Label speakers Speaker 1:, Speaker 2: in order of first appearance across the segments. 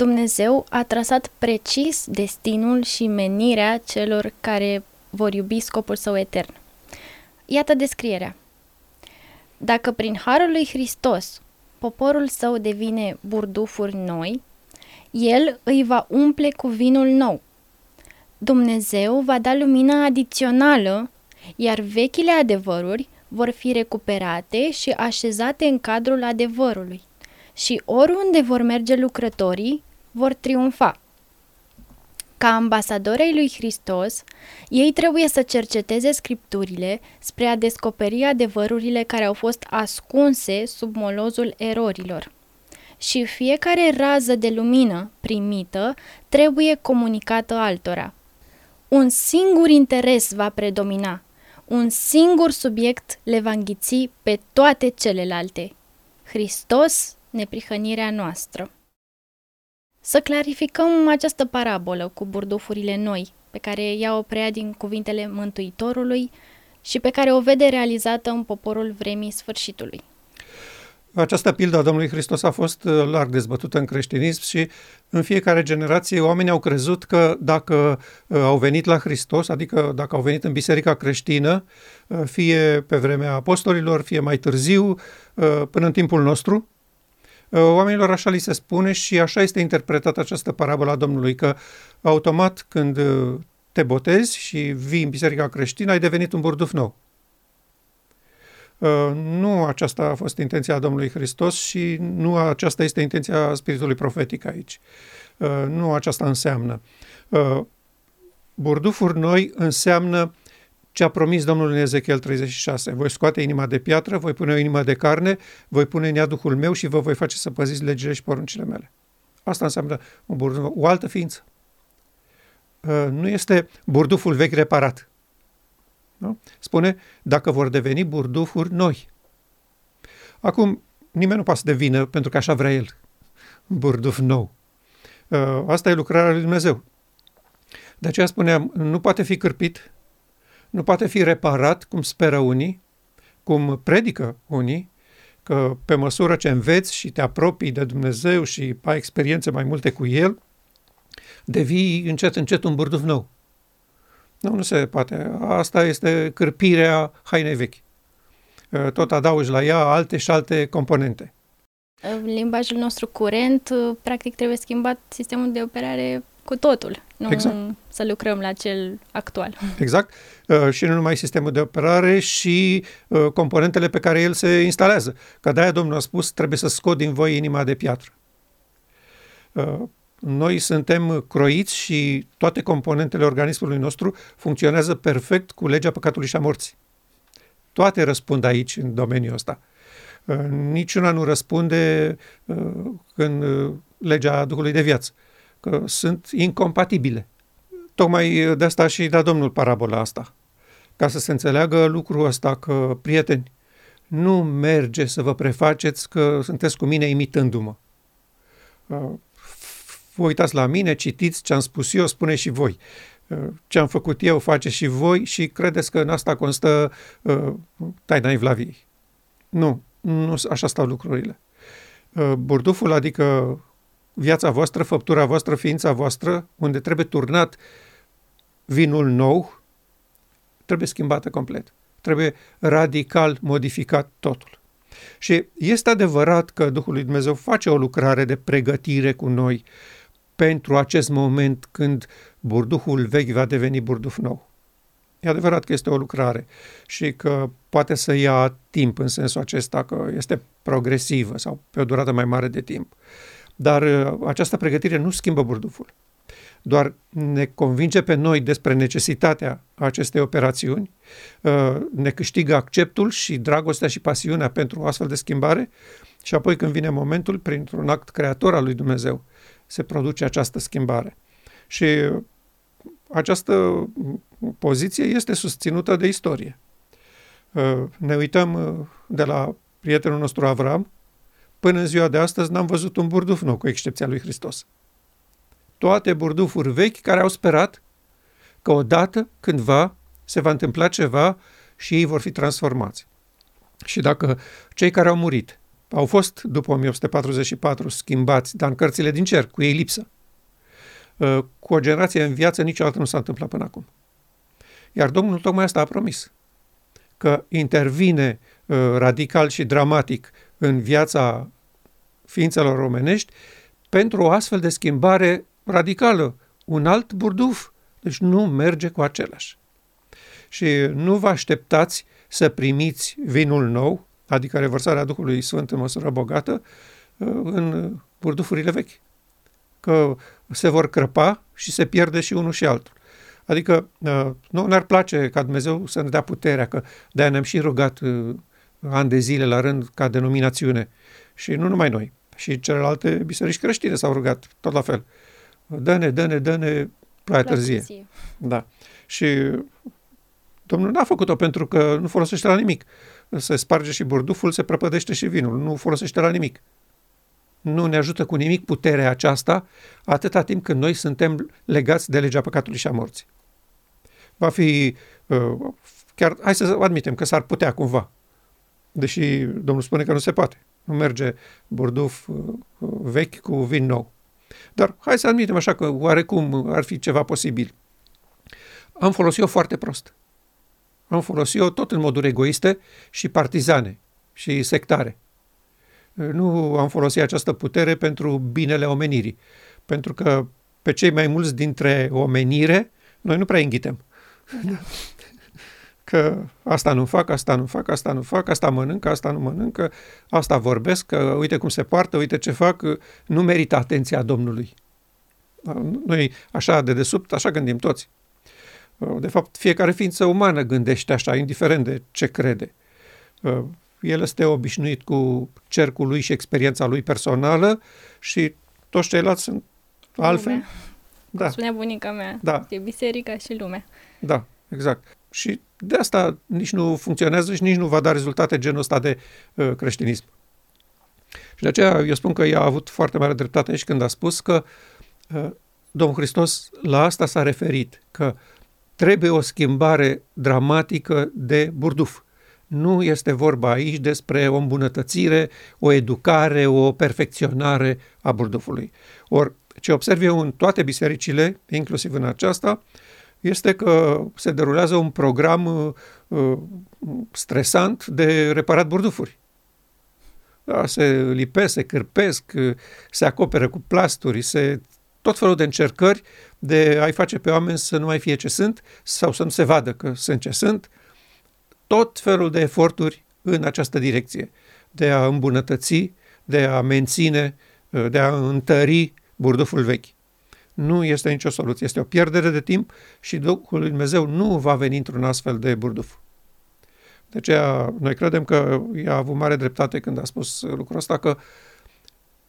Speaker 1: Dumnezeu a trasat precis destinul și menirea celor care vor iubi scopul său etern. Iată descrierea. Dacă prin harul lui Hristos poporul său devine burdufuri noi, el îi va umple cu vinul nou. Dumnezeu va da lumina adițională, iar vechile adevăruri vor fi recuperate și așezate în cadrul adevărului. Și oriunde vor merge lucrătorii, vor triumfa. Ca ambasadorei lui Hristos, ei trebuie să cerceteze scripturile spre a descoperi adevărurile care au fost ascunse sub molozul erorilor. Și fiecare rază de lumină primită trebuie comunicată altora. Un singur interes va predomina, un singur subiect le va înghiți pe toate celelalte. Hristos, neprihănirea noastră. Să clarificăm această parabolă cu burdufurile noi, pe care ea o prea din cuvintele Mântuitorului și pe care o vede realizată în poporul vremii sfârșitului.
Speaker 2: Această pildă a Domnului Hristos a fost uh, larg dezbătută în creștinism și în fiecare generație oamenii au crezut că dacă uh, au venit la Hristos, adică dacă au venit în biserica creștină, uh, fie pe vremea apostolilor, fie mai târziu, până în timpul nostru, Oamenilor așa li se spune și așa este interpretată această parabolă a Domnului, că automat când te botezi și vii în biserica creștină, ai devenit un burduf nou. Nu aceasta a fost intenția Domnului Hristos și nu aceasta este intenția Spiritului Profetic aici. Nu aceasta înseamnă. Burdufuri noi înseamnă ce a promis Domnul în Ezechiel 36. Voi scoate inima de piatră, voi pune o inimă de carne, voi pune în ea Duhul meu și vă voi face să păziți legile și poruncile mele. Asta înseamnă un burduf, o altă ființă. Uh, nu este burduful vechi reparat. Nu? Spune, dacă vor deveni burdufuri noi. Acum, nimeni nu poate să devină pentru că așa vrea el. Burduf nou. Uh, asta e lucrarea lui Dumnezeu. De aceea spuneam, nu poate fi cârpit, nu poate fi reparat, cum speră unii, cum predică unii, că pe măsură ce înveți și te apropii de Dumnezeu și ai experiențe mai multe cu El, devii încet, încet un burduf nou. Nu, nu se poate. Asta este cârpirea hainei vechi. Tot adaugi la ea alte și alte componente.
Speaker 1: În limbajul nostru curent, practic trebuie schimbat sistemul de operare cu totul, nu exact. să lucrăm la cel actual.
Speaker 2: Exact. Uh, și nu numai sistemul de operare și uh, componentele pe care el se instalează. Că de-aia Domnul a spus, trebuie să scot din voi inima de piatră. Uh, noi suntem croiți și toate componentele organismului nostru funcționează perfect cu legea păcatului și a morții. Toate răspund aici, în domeniul ăsta. Niciuna nu răspunde în legea Duhului de viață că sunt incompatibile. Tocmai de asta și da Domnul parabola asta, ca să se înțeleagă lucrul ăsta că, prieteni, nu merge să vă prefaceți că sunteți cu mine imitându-mă. Uh, vă uitați la mine, citiți ce am spus eu, spune și voi. Uh, ce am făcut eu, face și voi și credeți că în asta constă uh, taina Evlaviei. Nu, nu așa stau lucrurile. Burduful, adică viața voastră, făptura voastră, ființa voastră, unde trebuie turnat vinul nou, trebuie schimbată complet. Trebuie radical modificat totul. Și este adevărat că Duhul lui Dumnezeu face o lucrare de pregătire cu noi pentru acest moment când burduhul vechi va deveni burduf nou. E adevărat că este o lucrare și că poate să ia timp în sensul acesta că este progresivă sau pe o durată mai mare de timp. Dar uh, această pregătire nu schimbă burduful. Doar ne convinge pe noi despre necesitatea acestei operațiuni, uh, ne câștigă acceptul și dragostea și pasiunea pentru o astfel de schimbare și apoi când vine momentul, printr-un act creator al lui Dumnezeu, se produce această schimbare. Și uh, această poziție este susținută de istorie. Ne uităm de la prietenul nostru Avram, Până în ziua de astăzi n-am văzut un burduf nou, cu excepția lui Hristos. Toate burdufuri vechi care au sperat că odată, cândva, se va întâmpla ceva și ei vor fi transformați. Și dacă cei care au murit au fost, după 1844, schimbați, dar în cărțile din cer, cu ei lipsă. Uh, cu o generație în viață niciodată nu s-a întâmplat până acum. Iar Domnul tocmai asta a promis, că intervine uh, radical și dramatic în viața ființelor omenești pentru o astfel de schimbare radicală, un alt burduf. Deci nu merge cu același. Și nu vă așteptați să primiți vinul nou, adică revărsarea Duhului Sfânt în măsură bogată, uh, în burdufurile vechi. Că se vor crăpa și se pierde și unul și altul. Adică uh, nu ne-ar place ca Dumnezeu să ne dea puterea, că de-aia ne-am și rugat uh, ani de zile la rând ca denominațiune. Și nu numai noi, și celelalte biserici creștine s-au rugat tot la fel. Dă-ne, dă-ne, dă-ne ploaia târzie. târzie. Da. Și Domnul n-a făcut-o pentru că nu folosește la nimic. Se sparge și burduful, se prăpădește și vinul. Nu folosește la nimic. Nu ne ajută cu nimic puterea aceasta atâta timp când noi suntem legați de legea păcatului și a morții. Va fi, uh, chiar, hai să admitem că s-ar putea cumva, deși Domnul spune că nu se poate. Nu merge burduf uh, vechi cu vin nou. Dar hai să admitem așa că oarecum ar fi ceva posibil. Am folosit-o foarte prost. Am folosit-o tot în moduri egoiste și partizane și sectare. Nu am folosit această putere pentru binele omenirii, pentru că pe cei mai mulți dintre omenire noi nu prea înghitem. Că asta nu fac, asta nu fac, asta nu fac, asta mănâncă, asta nu mănâncă, asta vorbesc, că uite cum se poartă, uite ce fac, nu merită atenția Domnului. Noi așa de desubt, așa gândim toți. De fapt, fiecare ființă umană gândește așa, indiferent de ce crede. El este obișnuit cu cercul lui și experiența lui personală și toți ceilalți sunt altfel. Lumea.
Speaker 1: Da. Spunea bunica mea. Da. E biserica și lumea.
Speaker 2: Da, exact. Și de asta nici nu funcționează și nici nu va da rezultate genul ăsta de uh, creștinism. Și de aceea eu spun că ea a avut foarte mare dreptate și când a spus că uh, Domnul Hristos la asta s-a referit, că trebuie o schimbare dramatică de burduf. Nu este vorba aici despre o îmbunătățire, o educare, o perfecționare a burdufului. Ori ce observ eu în toate bisericile, inclusiv în aceasta, este că se derulează un program uh, uh, stresant de reparat burdufuri. Da, se lipesc, se cârpesc, uh, se acoperă cu plasturi, se tot felul de încercări de a-i face pe oameni să nu mai fie ce sunt sau să nu se vadă că sunt ce sunt. Tot felul de eforturi în această direcție, de a îmbunătăți, de a menține, de a întări burduful vechi. Nu este nicio soluție. Este o pierdere de timp și Duhul lui Dumnezeu nu va veni într-un astfel de burduf. De aceea, noi credem că ea a avut mare dreptate când a spus lucrul ăsta, că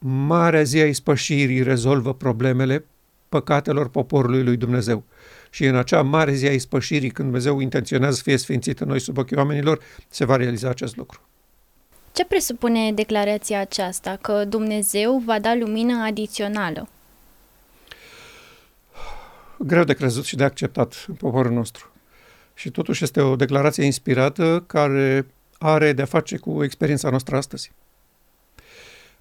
Speaker 2: marea zi a ispășirii rezolvă problemele păcatelor poporului lui Dumnezeu. Și în acea mare zi a ispășirii, când Dumnezeu intenționează să fie sfințit în noi sub ochii oamenilor, se va realiza acest lucru.
Speaker 1: Ce presupune declarația aceasta, că Dumnezeu va da lumină adițională?
Speaker 2: Greu de crezut și de acceptat în poporul nostru. Și totuși este o declarație inspirată care are de-a face cu experiența noastră astăzi.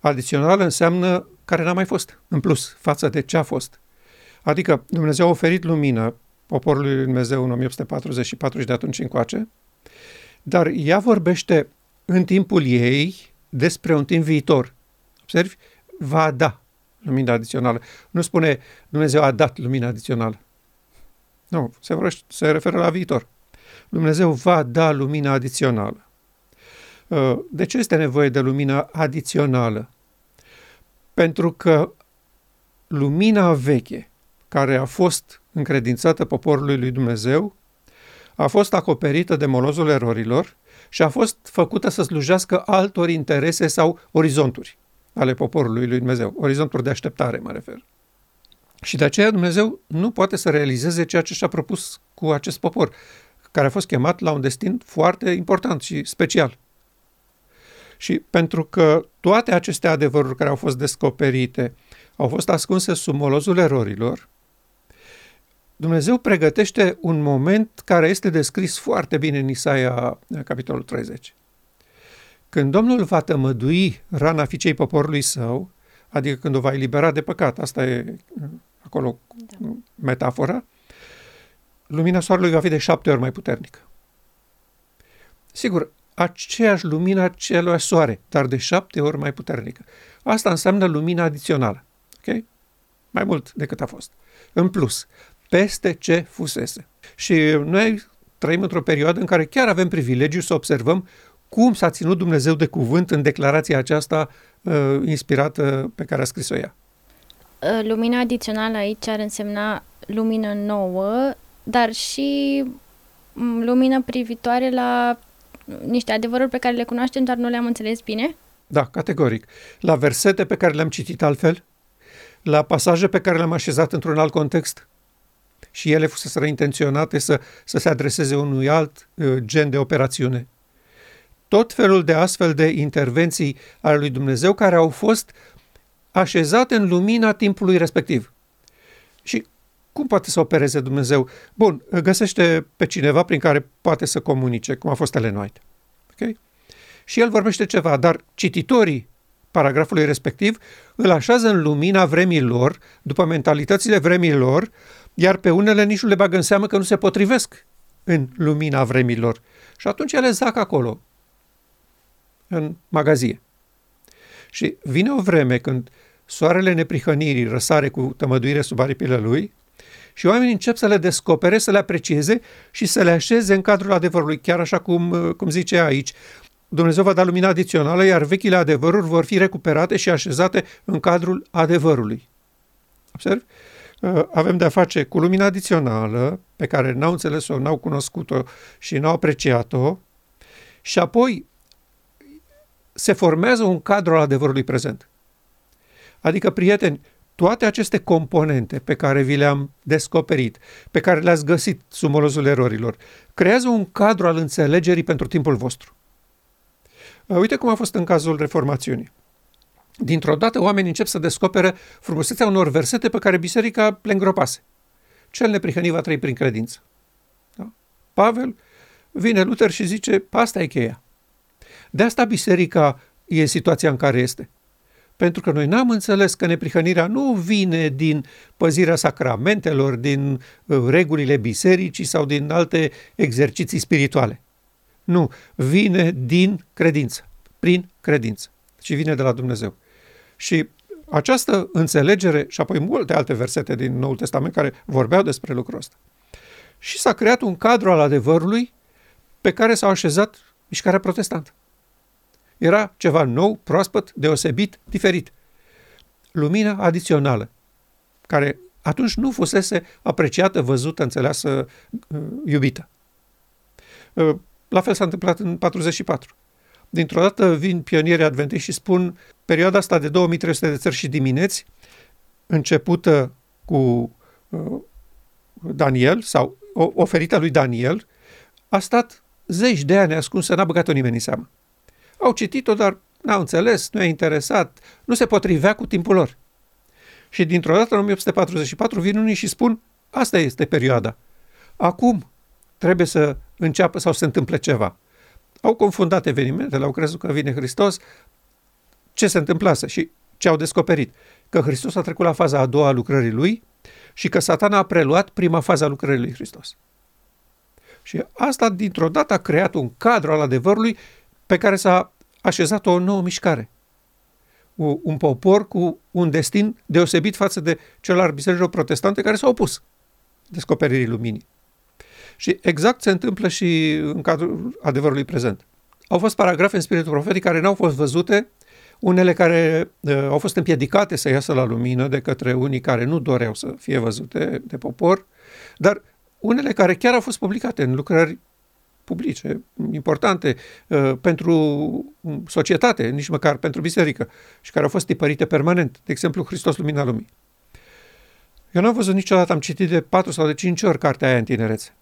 Speaker 2: Adițională înseamnă care n-a mai fost, în plus, față de ce a fost. Adică Dumnezeu a oferit lumină poporului lui Dumnezeu în 1844 și de atunci încoace, dar ea vorbește în timpul ei despre un timp viitor. Observi? Va da lumina adițională. Nu spune Dumnezeu a dat lumina adițională. Nu, se, vorbește, se referă la viitor. Dumnezeu va da lumina adițională. Uh, de ce este nevoie de lumină adițională? Pentru că lumina veche, care a fost încredințată poporului lui Dumnezeu, a fost acoperită de molozul erorilor și a fost făcută să slujească altor interese sau orizonturi ale poporului lui Dumnezeu, orizonturi de așteptare, mă refer. Și de aceea Dumnezeu nu poate să realizeze ceea ce și-a propus cu acest popor, care a fost chemat la un destin foarte important și special. Și pentru că toate aceste adevăruri care au fost descoperite au fost ascunse sub molozul erorilor, Dumnezeu pregătește un moment care este descris foarte bine în Isaia, capitolul 30. Când Domnul va tămădui rana ficei poporului său, adică când o va elibera de păcat, asta e acolo da. metafora, lumina soarelui va fi de șapte ori mai puternică. Sigur, aceeași lumină celui soare, dar de șapte ori mai puternică. Asta înseamnă lumina adițională. Ok? Mai mult decât a fost. În plus, peste ce fusese. Și noi trăim într-o perioadă în care chiar avem privilegiu să observăm cum s-a ținut Dumnezeu de cuvânt în declarația aceasta uh, inspirată pe care a scris-o ea.
Speaker 1: Uh, lumina adițională aici ar însemna lumină nouă, dar și mm, lumină privitoare la niște adevăruri pe care le cunoaștem, dar nu le-am înțeles bine?
Speaker 2: Da, categoric. La versete pe care le-am citit altfel, la pasaje pe care le-am așezat într-un alt context și ele fusese intenționate să, să se adreseze unui alt uh, gen de operațiune. Tot felul de astfel de intervenții ale lui Dumnezeu care au fost așezate în lumina timpului respectiv. Și cum poate să opereze Dumnezeu? Bun, găsește pe cineva prin care poate să comunice, cum a fost Ellen White. Okay? Și el vorbește ceva, dar cititorii paragrafului respectiv îl așează în lumina vremilor, după mentalitățile vremilor, iar pe unele nici nu le bagă în seamă că nu se potrivesc în lumina vremilor. Și atunci ele zac acolo, în magazie. Și vine o vreme când soarele neprihănirii răsare cu tămăduire sub aripile lui și oamenii încep să le descopere, să le aprecieze și să le așeze în cadrul adevărului, chiar așa cum, cum zice aici. Dumnezeu va da lumina adițională, iar vechile adevăruri vor fi recuperate și așezate în cadrul adevărului. Observi? Uh, avem de-a face cu lumina adițională, pe care n-au înțeles-o, n-au cunoscut-o și n-au apreciat-o, și apoi se formează un cadru al adevărului prezent. Adică, prieteni, toate aceste componente pe care vi le-am descoperit, pe care le-ați găsit sub molozul erorilor, creează un cadru al înțelegerii pentru timpul vostru. Uh, uite cum a fost în cazul reformațiunii. Dintr-o dată oamenii încep să descopere frumusețea unor versete pe care biserica le îngropase. Cel neprihănit va trăi prin credință. Da? Pavel vine Luther și zice, asta e cheia. De asta biserica e în situația în care este. Pentru că noi n-am înțeles că neprihănirea nu vine din păzirea sacramentelor, din uh, regulile bisericii sau din alte exerciții spirituale. Nu, vine din credință, prin credință. Și vine de la Dumnezeu. Și această înțelegere și apoi multe alte versete din Noul Testament care vorbeau despre lucrul ăsta. Și s-a creat un cadru al adevărului pe care s-a așezat mișcarea protestantă. Era ceva nou, proaspăt, deosebit, diferit. Lumina adițională, care atunci nu fusese apreciată, văzută, înțeleasă, uh, iubită. Uh, la fel s-a întâmplat în 44. Dintr-o dată vin pionierii adventiști și spun perioada asta de 2300 de țări și dimineți, începută cu uh, Daniel sau oferită lui Daniel, a stat zeci de ani ascunsă, n-a băgat-o nimeni în seamă. Au citit-o, dar n-au înțeles, nu i-a interesat, nu se potrivea cu timpul lor. Și dintr-o dată, în 1844, vin unii și spun, asta este perioada. Acum trebuie să înceapă sau să se întâmple ceva. Au confundat evenimentele, au crezut că vine Hristos, ce se întâmplase și ce au descoperit? Că Hristos a trecut la faza a doua a lucrării lui și că satana a preluat prima fază a lucrării lui Hristos. Și asta, dintr-o dată, a creat un cadru al adevărului pe care s-a așezat o nouă mișcare. Un popor cu un destin deosebit față de cel al bisericilor protestante care s-au opus descoperirii luminii. Și exact se întâmplă și în cadrul adevărului prezent. Au fost paragrafe în spiritul profetic care n-au fost văzute, unele care uh, au fost împiedicate să iasă la lumină de către unii care nu doreau să fie văzute de popor, dar unele care chiar au fost publicate în lucrări publice, importante uh, pentru societate, nici măcar pentru biserică, și care au fost tipărite permanent. De exemplu, Hristos Lumina Lumii. Eu n-am văzut niciodată, am citit de patru sau de cinci ori cartea aia în tinerețe,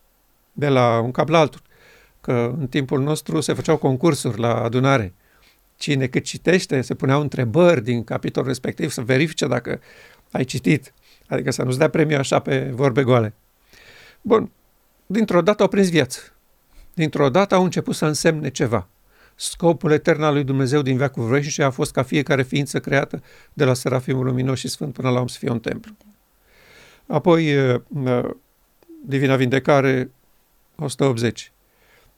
Speaker 2: de la un cap la altul, că în timpul nostru se făceau concursuri la adunare. Cine cât citește, se puneau întrebări din capitolul respectiv să verifice dacă ai citit, adică să nu-ți dea premiu așa pe vorbe goale. Bun, dintr-o dată au prins viață dintr-o dată au început să însemne ceva. Scopul etern al lui Dumnezeu din veacul vreșnice a fost ca fiecare ființă creată, de la Serafimul Luminos și Sfânt până la om, să fie un templu. Apoi, Divina Vindecare, 180.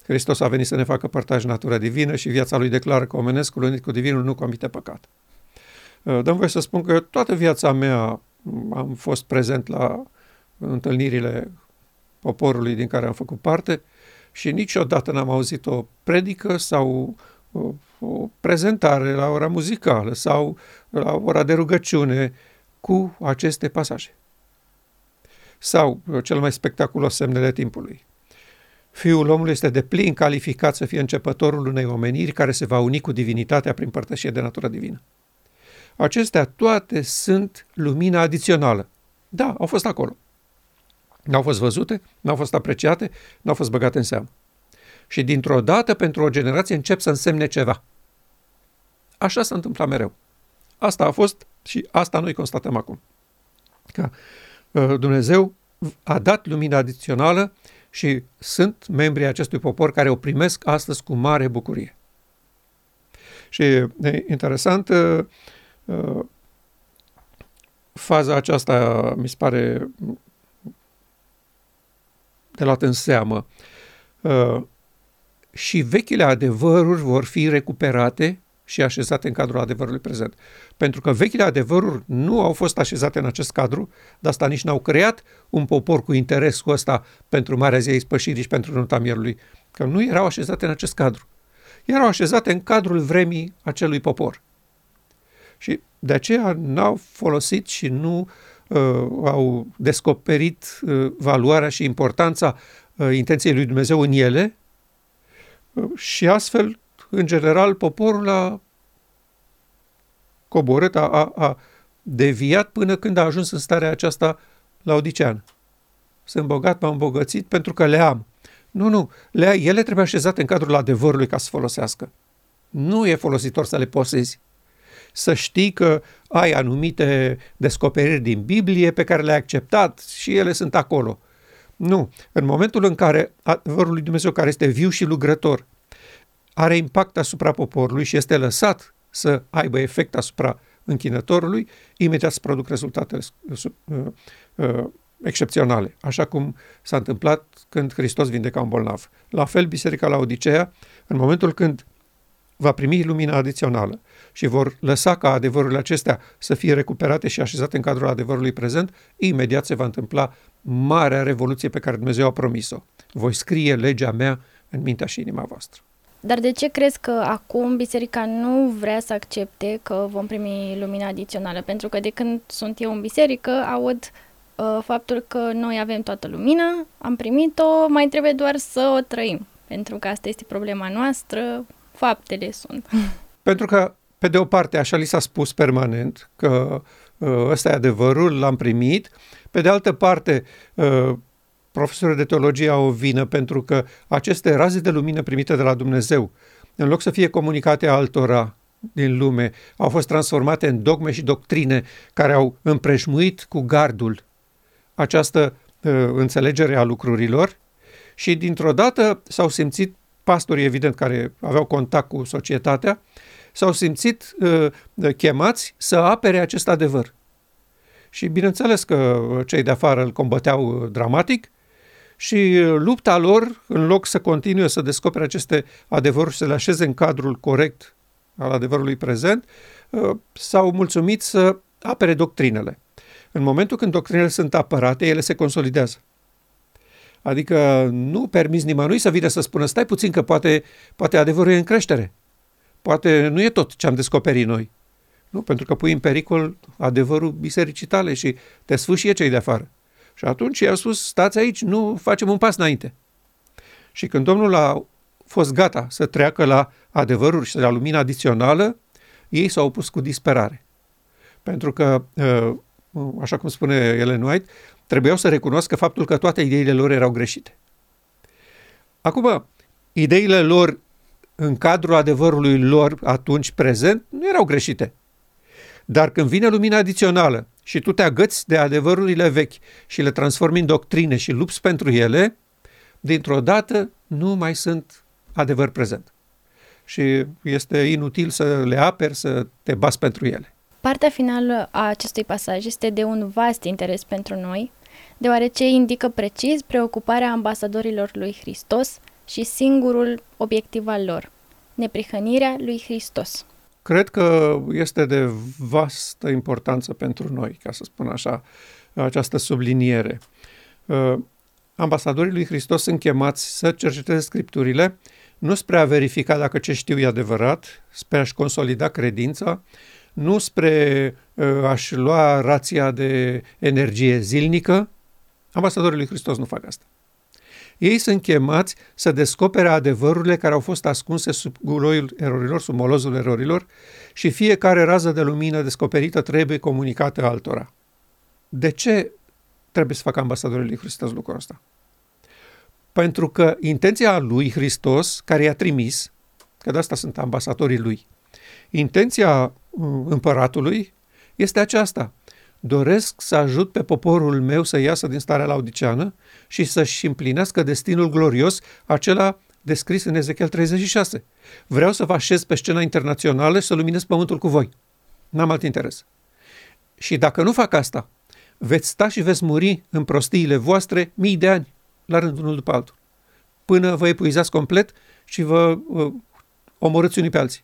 Speaker 2: Hristos a venit să ne facă părtași natura divină și viața lui declară că omenescul unit cu divinul nu comite păcat. Dăm voie să spun că toată viața mea am fost prezent la întâlnirile poporului din care am făcut parte și niciodată n-am auzit o predică sau o, o prezentare la ora muzicală sau la ora de rugăciune cu aceste pasaje. Sau, cel mai spectaculos, semnele timpului. Fiul omului este de plin calificat să fie începătorul unei omeniri care se va uni cu divinitatea prin părtășie de natură divină. Acestea toate sunt lumina adițională. Da, au fost acolo. N-au fost văzute, n-au fost apreciate, n-au fost băgate în seamă. Și dintr-o dată, pentru o generație, încep să însemne ceva. Așa s-a întâmplat mereu. Asta a fost și asta noi constatăm acum. Că uh, Dumnezeu a dat lumina adițională și sunt membrii acestui popor care o primesc astăzi cu mare bucurie. Și e interesant, uh, uh, faza aceasta mi se pare de luat în seamă. Uh, și vechile adevăruri vor fi recuperate și așezate în cadrul adevărului prezent. Pentru că vechile adevăruri nu au fost așezate în acest cadru, de asta nici n-au creat un popor cu interesul ăsta pentru Marea Zi a Ispășirii și pentru Nunta Mierului, că nu erau așezate în acest cadru. Erau așezate în cadrul vremii acelui popor. Și de aceea n-au folosit și nu uh, au descoperit uh, valoarea și importanța uh, intenției lui Dumnezeu în ele uh, și astfel în general, poporul a coborât, a, a, a deviat până când a ajuns în starea aceasta la Odicean. Sunt bogat, m-am îmbogățit pentru că le am. Nu, nu, le, ele trebuie așezate în cadrul adevărului ca să folosească. Nu e folositor să le posezi. Să știi că ai anumite descoperiri din Biblie pe care le-ai acceptat și ele sunt acolo. Nu. În momentul în care adevărul lui Dumnezeu, care este viu și lucrător, are impact asupra poporului și este lăsat să aibă efect asupra închinătorului, imediat se produc rezultate uh, uh, excepționale, așa cum s-a întâmplat când Hristos vindeca un bolnav. La fel, Biserica la Odiseea, în momentul când va primi lumina adițională și vor lăsa ca adevărurile acestea să fie recuperate și așezate în cadrul adevărului prezent, imediat se va întâmpla marea revoluție pe care Dumnezeu a promis-o. Voi scrie legea mea în mintea și inima voastră.
Speaker 1: Dar de ce crezi că acum biserica nu vrea să accepte că vom primi lumina adițională? Pentru că de când sunt eu în biserică, aud uh, faptul că noi avem toată lumina, am primit-o, mai trebuie doar să o trăim. Pentru că asta este problema noastră, faptele sunt.
Speaker 2: Pentru că, pe de o parte, așa li s-a spus permanent că uh, ăsta e adevărul, l-am primit, pe de altă parte, uh, profesorii de teologie au o vină pentru că aceste raze de lumină primite de la Dumnezeu, în loc să fie comunicate altora din lume, au fost transformate în dogme și doctrine care au împrejmuit cu gardul această uh, înțelegere a lucrurilor și dintr-o dată s-au simțit pastorii, evident, care aveau contact cu societatea, s-au simțit uh, chemați să apere acest adevăr. Și bineînțeles că cei de afară îl combăteau dramatic, și lupta lor, în loc să continue să descopere aceste adevăruri și să le așeze în cadrul corect al adevărului prezent, uh, s-au mulțumit să apere doctrinele. În momentul când doctrinele sunt apărate, ele se consolidează. Adică nu permis nimănui să vină să spună, stai puțin că poate, poate adevărul e în creștere. Poate nu e tot ce am descoperit noi. Nu, pentru că pui în pericol adevărul bisericii tale și te sfâșie cei de afară. Și atunci i-a spus, stați aici, nu facem un pas înainte. Și când Domnul a fost gata să treacă la adevăruri și la lumina adițională, ei s-au opus cu disperare. Pentru că, uh, așa cum spune Ellen White, trebuiau să recunoască faptul că toate ideile lor erau greșite. Acum, ideile lor în cadrul adevărului lor atunci prezent nu erau greșite. Dar când vine lumina adițională și tu te agăți de adevărurile vechi și le transformi în doctrine și lupți pentru ele, dintr-o dată nu mai sunt adevăr prezent. și este inutil să le aperi, să te bați pentru ele.
Speaker 1: Partea finală a acestui pasaj este de un vast interes pentru noi, deoarece indică precis preocuparea ambasadorilor lui Hristos și singurul obiectiv al lor, neprihănirea lui Hristos.
Speaker 2: Cred că este de vastă importanță pentru noi, ca să spun așa, această subliniere. Uh, ambasadorii lui Hristos sunt chemați să cerceteze scripturile, nu spre a verifica dacă ce știu e adevărat, spre a-și consolida credința, nu spre uh, a-și lua rația de energie zilnică. Ambasadorii lui Hristos nu fac asta. Ei sunt chemați să descopere adevărurile care au fost ascunse sub guloiul erorilor, sub molozul erorilor și fiecare rază de lumină descoperită trebuie comunicată altora. De ce trebuie să facă ambasadorii lui Hristos lucrul ăsta? Pentru că intenția lui Hristos, care i-a trimis, că de asta sunt ambasadorii lui, intenția uh, împăratului este aceasta. Doresc să ajut pe poporul meu să iasă din starea laudiceană și să-și împlinească destinul glorios, acela descris în Ezechiel 36. Vreau să vă așez pe scena internațională și să luminez pământul cu voi. N-am alt interes. Și dacă nu fac asta, veți sta și veți muri în prostiile voastre mii de ani, la rândul unul după altul, până vă epuizați complet și vă uh, omorâți unii pe alții.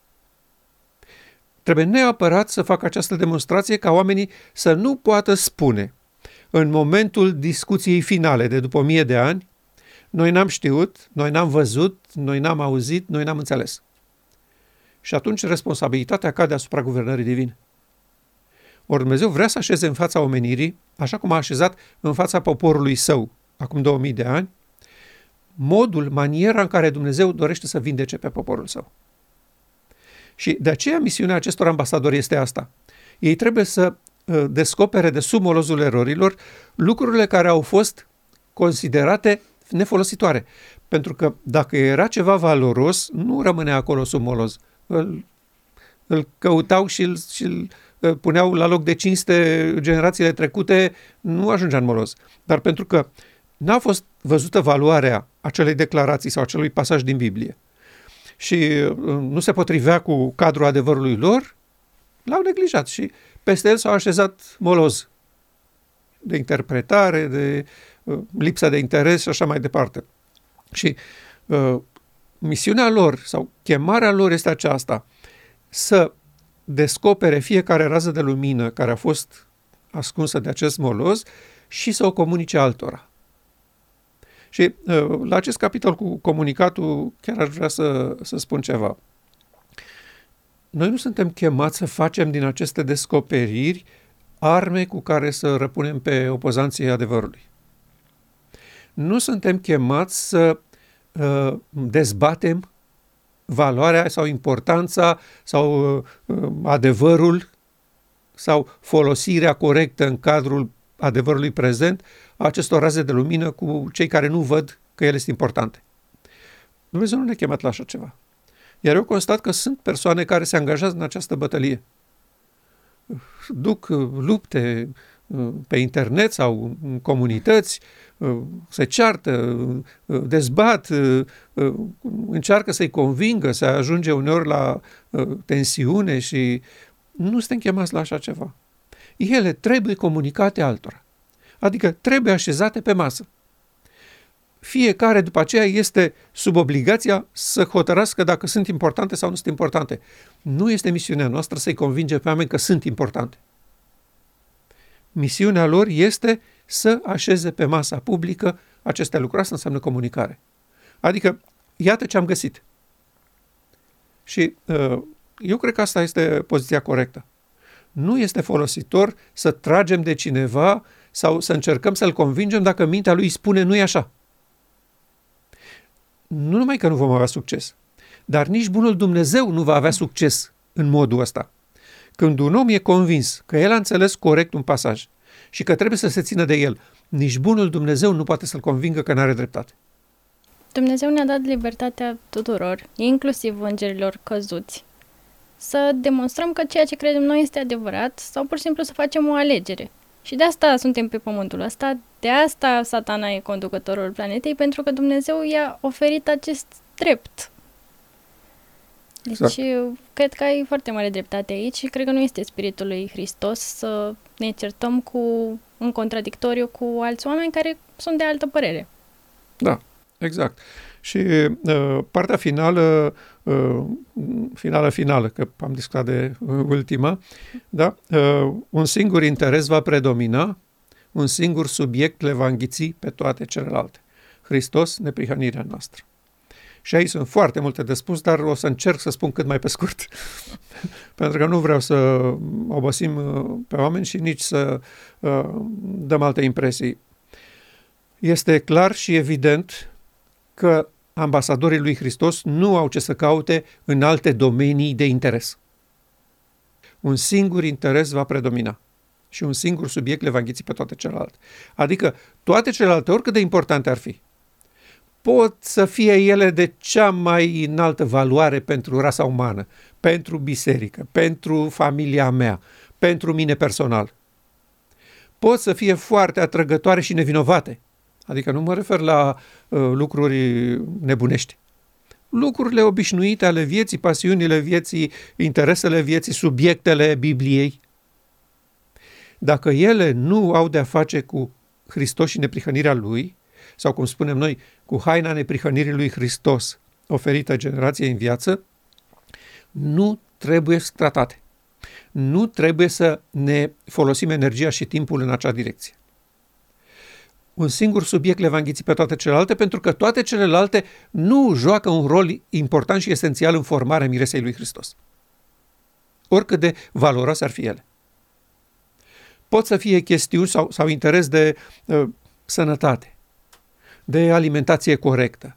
Speaker 2: Trebuie neapărat să facă această demonstrație ca oamenii să nu poată spune în momentul discuției finale de după o mie de ani, noi n-am știut, noi n-am văzut, noi n-am auzit, noi n-am înțeles. Și atunci responsabilitatea cade asupra guvernării divine. Ori Dumnezeu vrea să așeze în fața omenirii, așa cum a așezat în fața poporului său acum 2000 de ani, modul, maniera în care Dumnezeu dorește să vindece pe poporul său. Și de aceea misiunea acestor ambasadori este asta. Ei trebuie să uh, descopere de sub molozul erorilor lucrurile care au fost considerate nefolositoare. Pentru că dacă era ceva valoros, nu rămânea acolo sub moloz. Îl, îl căutau și îl, și îl uh, puneau la loc de cinste generațiile trecute, nu ajungea în moloz. Dar pentru că n-a fost văzută valoarea acelei declarații sau acelui pasaj din Biblie, și uh, nu se potrivea cu cadrul adevărului lor, l-au neglijat și peste el s-au așezat moloz de interpretare, de uh, lipsa de interes și așa mai departe. Și uh, misiunea lor sau chemarea lor este aceasta, să descopere fiecare rază de lumină care a fost ascunsă de acest moloz și să o comunice altora. Și uh, la acest capitol cu comunicatul chiar aș vrea să, să spun ceva. Noi nu suntem chemați să facem din aceste descoperiri arme cu care să răpunem pe opozanții adevărului. Nu suntem chemați să uh, dezbatem valoarea sau importanța sau uh, adevărul sau folosirea corectă în cadrul adevărului prezent a acestor raze de lumină cu cei care nu văd că ele sunt importante. Dumnezeu nu ne-a chemat la așa ceva. Iar eu constat că sunt persoane care se angajează în această bătălie. Duc uh, lupte uh, pe internet sau în comunități, uh, se ceartă, dezbat, încearcă să-i convingă, să ajunge uneori la tensiune și nu suntem chemați la așa ceva ele trebuie comunicate altora. Adică trebuie așezate pe masă. Fiecare după aceea este sub obligația să hotărască dacă sunt importante sau nu sunt importante. Nu este misiunea noastră să-i convinge pe oameni că sunt importante. Misiunea lor este să așeze pe masa publică aceste lucruri. Asta înseamnă comunicare. Adică, iată ce am găsit. Și uh, eu cred că asta este poziția corectă nu este folositor să tragem de cineva sau să încercăm să-l convingem dacă mintea lui spune nu e așa. Nu numai că nu vom avea succes, dar nici bunul Dumnezeu nu va avea succes în modul ăsta. Când un om e convins că el a înțeles corect un pasaj și că trebuie să se țină de el, nici bunul Dumnezeu nu poate să-l convingă că nu are dreptate.
Speaker 1: Dumnezeu ne-a dat libertatea tuturor, inclusiv îngerilor căzuți, să demonstrăm că ceea ce credem noi este adevărat sau pur și simplu să facem o alegere. Și de asta suntem pe pământul ăsta, de asta satana e conducătorul planetei, pentru că Dumnezeu i-a oferit acest drept. Deci exact. cred că ai foarte mare dreptate aici și cred că nu este spiritul lui Hristos să ne certăm cu în contradictoriu cu alți oameni care sunt de altă părere.
Speaker 2: Da, exact. Și uh, partea finală, uh, finală, finală, că am discutat de uh, ultima, da? Uh, un singur interes va predomina, un singur subiect le va înghiți pe toate celelalte. Hristos, neprihănirea noastră. Și aici sunt foarte multe de spus, dar o să încerc să spun cât mai pe scurt. Pentru că nu vreau să obosim uh, pe oameni și nici să uh, dăm alte impresii. Este clar și evident că ambasadorii lui Hristos nu au ce să caute în alte domenii de interes. Un singur interes va predomina și un singur subiect le va înghiți pe toate celelalte. Adică toate celelalte, oricât de importante ar fi, pot să fie ele de cea mai înaltă valoare pentru rasa umană, pentru biserică, pentru familia mea, pentru mine personal. Pot să fie foarte atrăgătoare și nevinovate. Adică nu mă refer la uh, lucruri nebunești. Lucrurile obișnuite ale vieții, pasiunile vieții, interesele vieții, subiectele Bibliei. Dacă ele nu au de-a face cu Hristos și neprihănirea Lui, sau cum spunem noi, cu haina neprihănirii lui Hristos oferită generației în viață, nu trebuie tratate. Nu trebuie să ne folosim energia și timpul în acea direcție. Un singur subiect le va înghiți pe toate celelalte, pentru că toate celelalte nu joacă un rol important și esențial în formarea miresei lui Hristos. Oricât de valoroase ar fi ele. Pot să fie chestiuni sau, sau interes de uh, sănătate, de alimentație corectă,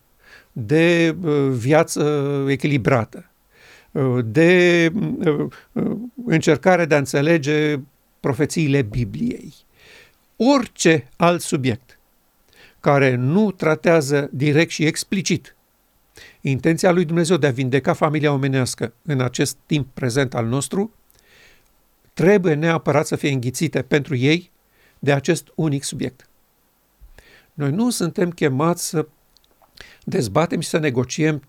Speaker 2: de uh, viață echilibrată, uh, de uh, încercare de a înțelege profețiile Bibliei. Orice alt subiect care nu tratează direct și explicit intenția lui Dumnezeu de a vindeca familia omenească în acest timp prezent al nostru, trebuie neapărat să fie înghițite pentru ei de acest unic subiect. Noi nu suntem chemați să dezbatem și să negociem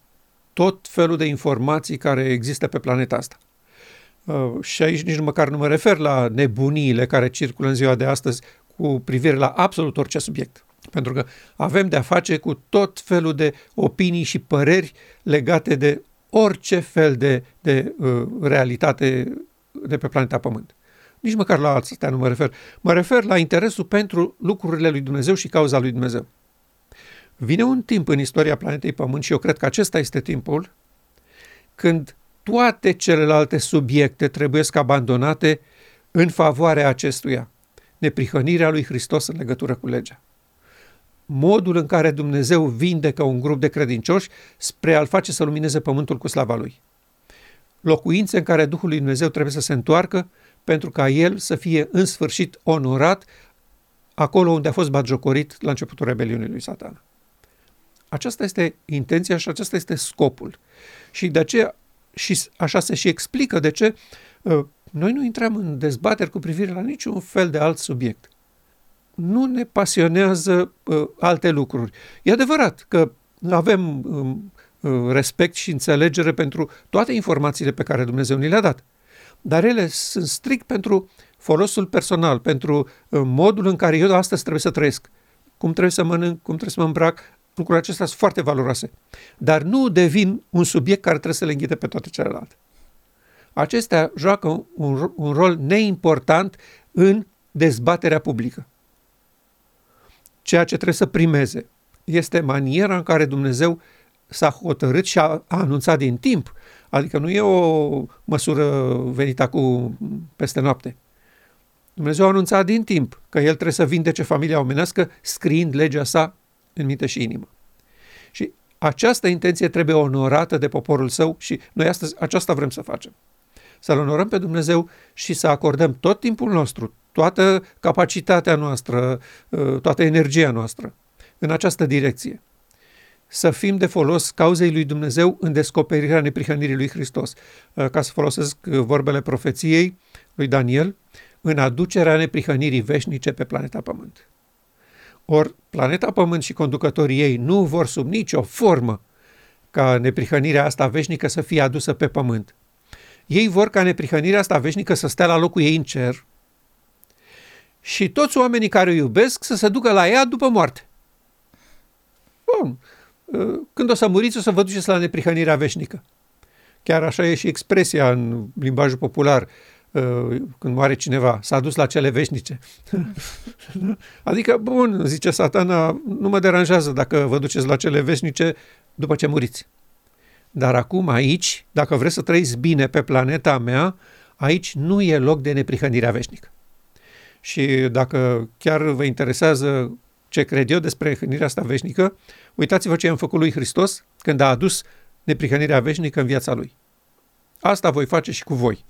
Speaker 2: tot felul de informații care există pe planeta asta. Uh, și aici nici măcar nu mă refer la nebuniile care circulă în ziua de astăzi cu privire la absolut orice subiect. Pentru că avem de-a face cu tot felul de opinii și păreri legate de orice fel de, de uh, realitate de pe planeta Pământ. Nici măcar la asta nu mă refer. Mă refer la interesul pentru lucrurile lui Dumnezeu și cauza lui Dumnezeu. Vine un timp în istoria planetei Pământ și eu cred că acesta este timpul când toate celelalte subiecte trebuie să abandonate în favoarea acestuia, neprihănirea lui Hristos în legătură cu legea. Modul în care Dumnezeu vindecă un grup de credincioși spre a-L face să lumineze pământul cu slava Lui. Locuințe în care Duhul lui Dumnezeu trebuie să se întoarcă pentru ca el să fie în sfârșit onorat acolo unde a fost batjocorit la începutul rebeliunii lui Satan. Aceasta este intenția și acesta este scopul. Și de aceea, și așa se și explică de ce uh, noi nu intrăm în dezbateri cu privire la niciun fel de alt subiect. Nu ne pasionează uh, alte lucruri. E adevărat că avem um, uh, respect și înțelegere pentru toate informațiile pe care Dumnezeu ni le-a dat dar ele sunt strict pentru folosul personal, pentru uh, modul în care eu astăzi trebuie să trăiesc, cum trebuie să mănânc, cum trebuie să mă îmbrac, lucrurile acestea sunt foarte valoroase. Dar nu devin un subiect care trebuie să le înghite pe toate celelalte. Acestea joacă un, un rol neimportant în dezbaterea publică. Ceea ce trebuie să primeze este maniera în care Dumnezeu s-a hotărât și a, a anunțat din timp Adică nu e o măsură venită cu peste noapte. Dumnezeu a anunțat din timp că El trebuie să vindece familia omenească scriind legea sa în minte și inimă. Și această intenție trebuie onorată de poporul său și noi astăzi aceasta vrem să facem. Să-L onorăm pe Dumnezeu și să acordăm tot timpul nostru, toată capacitatea noastră, toată energia noastră în această direcție să fim de folos cauzei lui Dumnezeu în descoperirea neprihănirii lui Hristos. Uh, ca să folosesc uh, vorbele profeției lui Daniel, în aducerea neprihănirii veșnice pe planeta Pământ. Or, planeta Pământ și conducătorii ei nu vor sub nicio formă ca neprihănirea asta veșnică să fie adusă pe pământ. Ei vor ca neprihănirea asta veșnică să stea la locul ei în cer și toți oamenii care o iubesc să se ducă la ea după moarte. Bun. Când o să muriți, o să vă duceți la neprihănirea veșnică. Chiar așa e și expresia în limbajul popular când moare cineva, s-a dus la cele veșnice. adică, bun, zice satana, nu mă deranjează dacă vă duceți la cele veșnice după ce muriți. Dar acum aici, dacă vreți să trăiți bine pe planeta mea, aici nu e loc de neprihănirea veșnică. Și dacă chiar vă interesează ce cred eu despre hrănirea asta veșnică, uitați-vă ce am făcut lui Hristos când a adus neprihănirea veșnică în viața lui. Asta voi face și cu voi.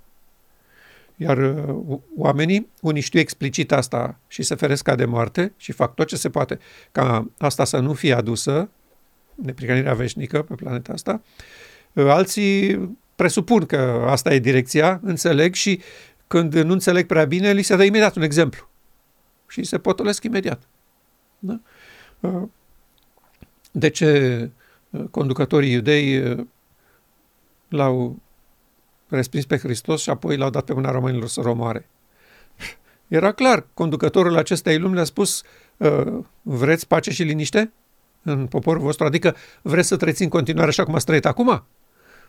Speaker 2: Iar uh, oamenii, unii știu explicit asta și se feresc ca de moarte și fac tot ce se poate ca asta să nu fie adusă, neprihănirea veșnică pe planeta asta, uh, alții presupun că asta e direcția, înțeleg și când nu înțeleg prea bine, li se dă imediat un exemplu. Și se potolesc imediat. Da? Uh, de ce uh, conducătorii iudei uh, l-au respins pe Hristos și apoi l-au dat pe mâna românilor să romoare? Era clar, conducătorul acestei lumi le-a spus vreți pace și liniște în poporul vostru? Adică vreți să trăiți în continuare așa cum ați trăit acum?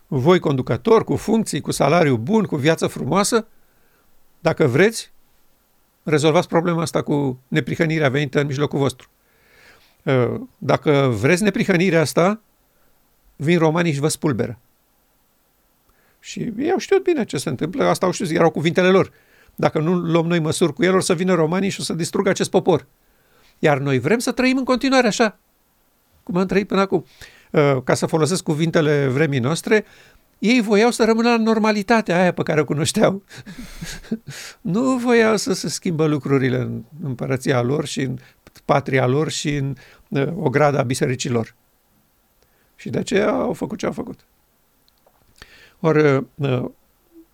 Speaker 2: Voi conducător, cu funcții, cu salariu bun, cu viață frumoasă? Dacă vreți, rezolvați problema asta cu neprihănirea venită în mijlocul vostru. Uh, dacă vreți neprihănirea asta, vin romanii și vă spulberă. Și ei au știut bine ce se întâmplă, asta au știut, erau cuvintele lor. Dacă nu luăm noi măsuri cu el, o să vină romanii și o să distrugă acest popor. Iar noi vrem să trăim în continuare așa, cum am trăit până acum. Uh, ca să folosesc cuvintele vremii noastre, ei voiau să rămână la normalitatea aia pe care o cunoșteau. nu voiau să se schimbă lucrurile în împărăția lor și în patria lor și în uh, ograda bisericilor. Și de aceea au făcut ce au făcut. Ori uh,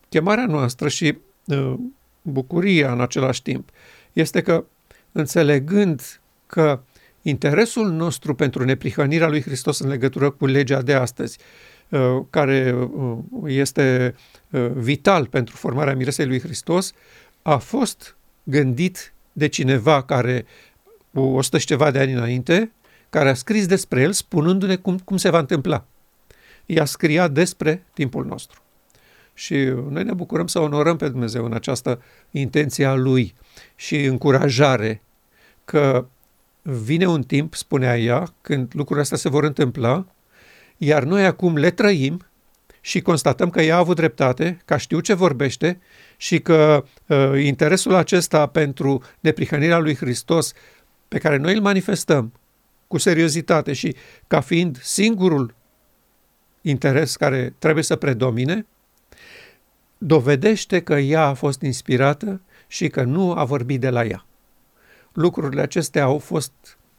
Speaker 2: chemarea noastră și uh, bucuria în același timp este că înțelegând că interesul nostru pentru neprihănirea lui Hristos în legătură cu legea de astăzi Uh, care uh, este uh, vital pentru formarea miresei lui Hristos, a fost gândit de cineva care cu 100 și ceva de ani înainte, care a scris despre el spunându-ne cum, cum se va întâmpla. Ea scria despre timpul nostru. Și noi ne bucurăm să onorăm pe Dumnezeu în această intenție a Lui și încurajare că vine un timp, spunea ea, când lucrurile astea se vor întâmpla iar noi acum le trăim și constatăm că ea a avut dreptate, că știu ce vorbește și că uh, interesul acesta pentru neprihănirea lui Hristos pe care noi îl manifestăm cu seriozitate și ca fiind singurul interes care trebuie să predomine, dovedește că ea a fost inspirată și că nu a vorbit de la ea. Lucrurile acestea au fost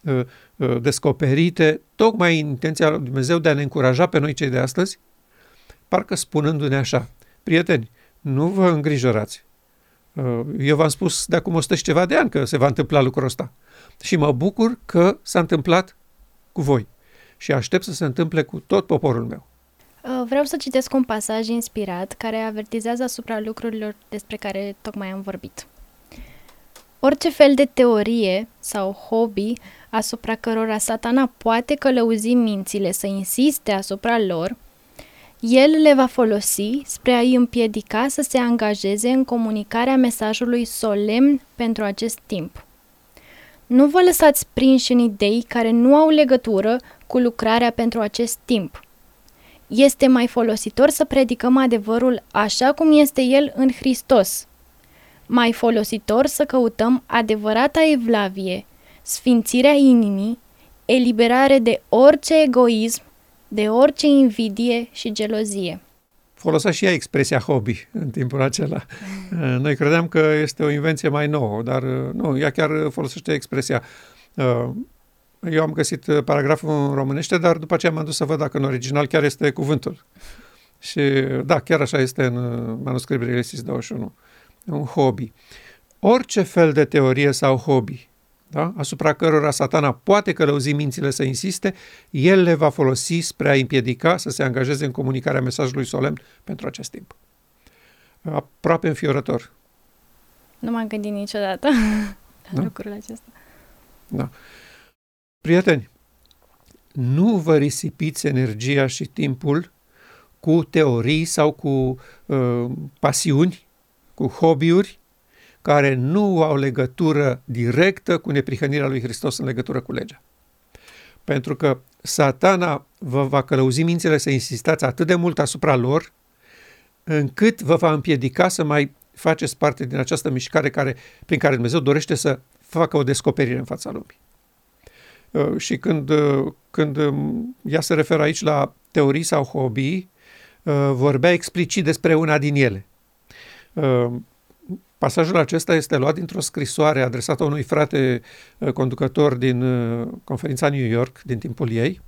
Speaker 2: uh, Uh, descoperite tocmai în intenția lui Dumnezeu de a ne încuraja pe noi cei de astăzi, parcă spunându-ne așa, prieteni, nu vă îngrijorați. Uh, eu v-am spus de acum 100 și ceva de ani că se va întâmpla lucrul ăsta. Și mă bucur că s-a întâmplat cu voi. Și aștept să se întâmple cu tot poporul meu.
Speaker 1: Uh, vreau să citesc un pasaj inspirat care avertizează asupra lucrurilor despre care tocmai am vorbit. Orice fel de teorie sau hobby asupra cărora satana poate călăuzi mințile să insiste asupra lor, el le va folosi spre a-i împiedica să se angajeze în comunicarea mesajului solemn pentru acest timp. Nu vă lăsați prinși în idei care nu au legătură cu lucrarea pentru acest timp. Este mai folositor să predicăm adevărul așa cum este el în Hristos. Mai folositor să căutăm adevărata evlavie, sfințirea inimii, eliberare de orice egoism, de orice invidie și gelozie.
Speaker 2: Folosea și ea expresia hobby în timpul acela. Noi credeam că este o invenție mai nouă, dar nu, ea chiar folosește expresia. Eu am găsit paragraful în românește, dar după aceea m-am dus să văd dacă în original chiar este cuvântul. Și da, chiar așa este în manuscript Realisis 21. Un hobby. Orice fel de teorie sau hobby da? asupra cărora satana poate călăuzi mințile să insiste, el le va folosi spre a împiedica să se angajeze în comunicarea mesajului solemn pentru acest timp. Aproape înfiorător.
Speaker 1: Nu m-am gândit niciodată la da? lucrul acesta.
Speaker 2: Da. Prieteni, nu vă risipiți energia și timpul cu teorii sau cu uh, pasiuni, cu hobby-uri care nu au legătură directă cu neprihănirea lui Hristos în legătură cu legea. Pentru că satana vă va călăuzi mințile să insistați atât de mult asupra lor, încât vă va împiedica să mai faceți parte din această mișcare care, prin care Dumnezeu dorește să facă o descoperire în fața lumii. Uh, și când, uh, când um, ea se referă aici la teorii sau hobby, uh, vorbea explicit despre una din ele. Pasajul acesta este luat dintr-o scrisoare adresată unui frate conducător din conferința New York, din timpul ei,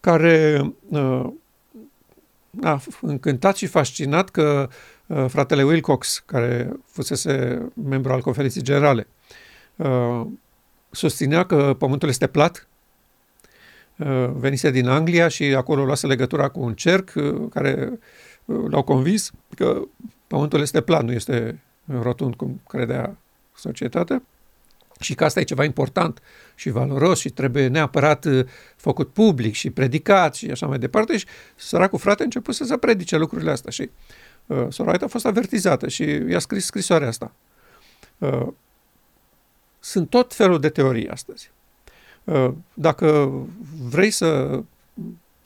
Speaker 2: care a încântat și fascinat că fratele Wilcox, care fusese membru al conferinței generale, susținea că pământul este plat, uh, venise din Anglia și acolo luase legătura cu un cerc uh, care uh, l-au convins că pământul este plat, nu este rotund cum credea societatea și că asta e ceva important și valoros și trebuie neapărat făcut public și predicat și așa mai departe și săracul frate a început să se predice lucrurile astea și uh, Soraita a fost avertizată și i-a scris scrisoarea asta. Uh, sunt tot felul de teorii astăzi. Uh, dacă vrei să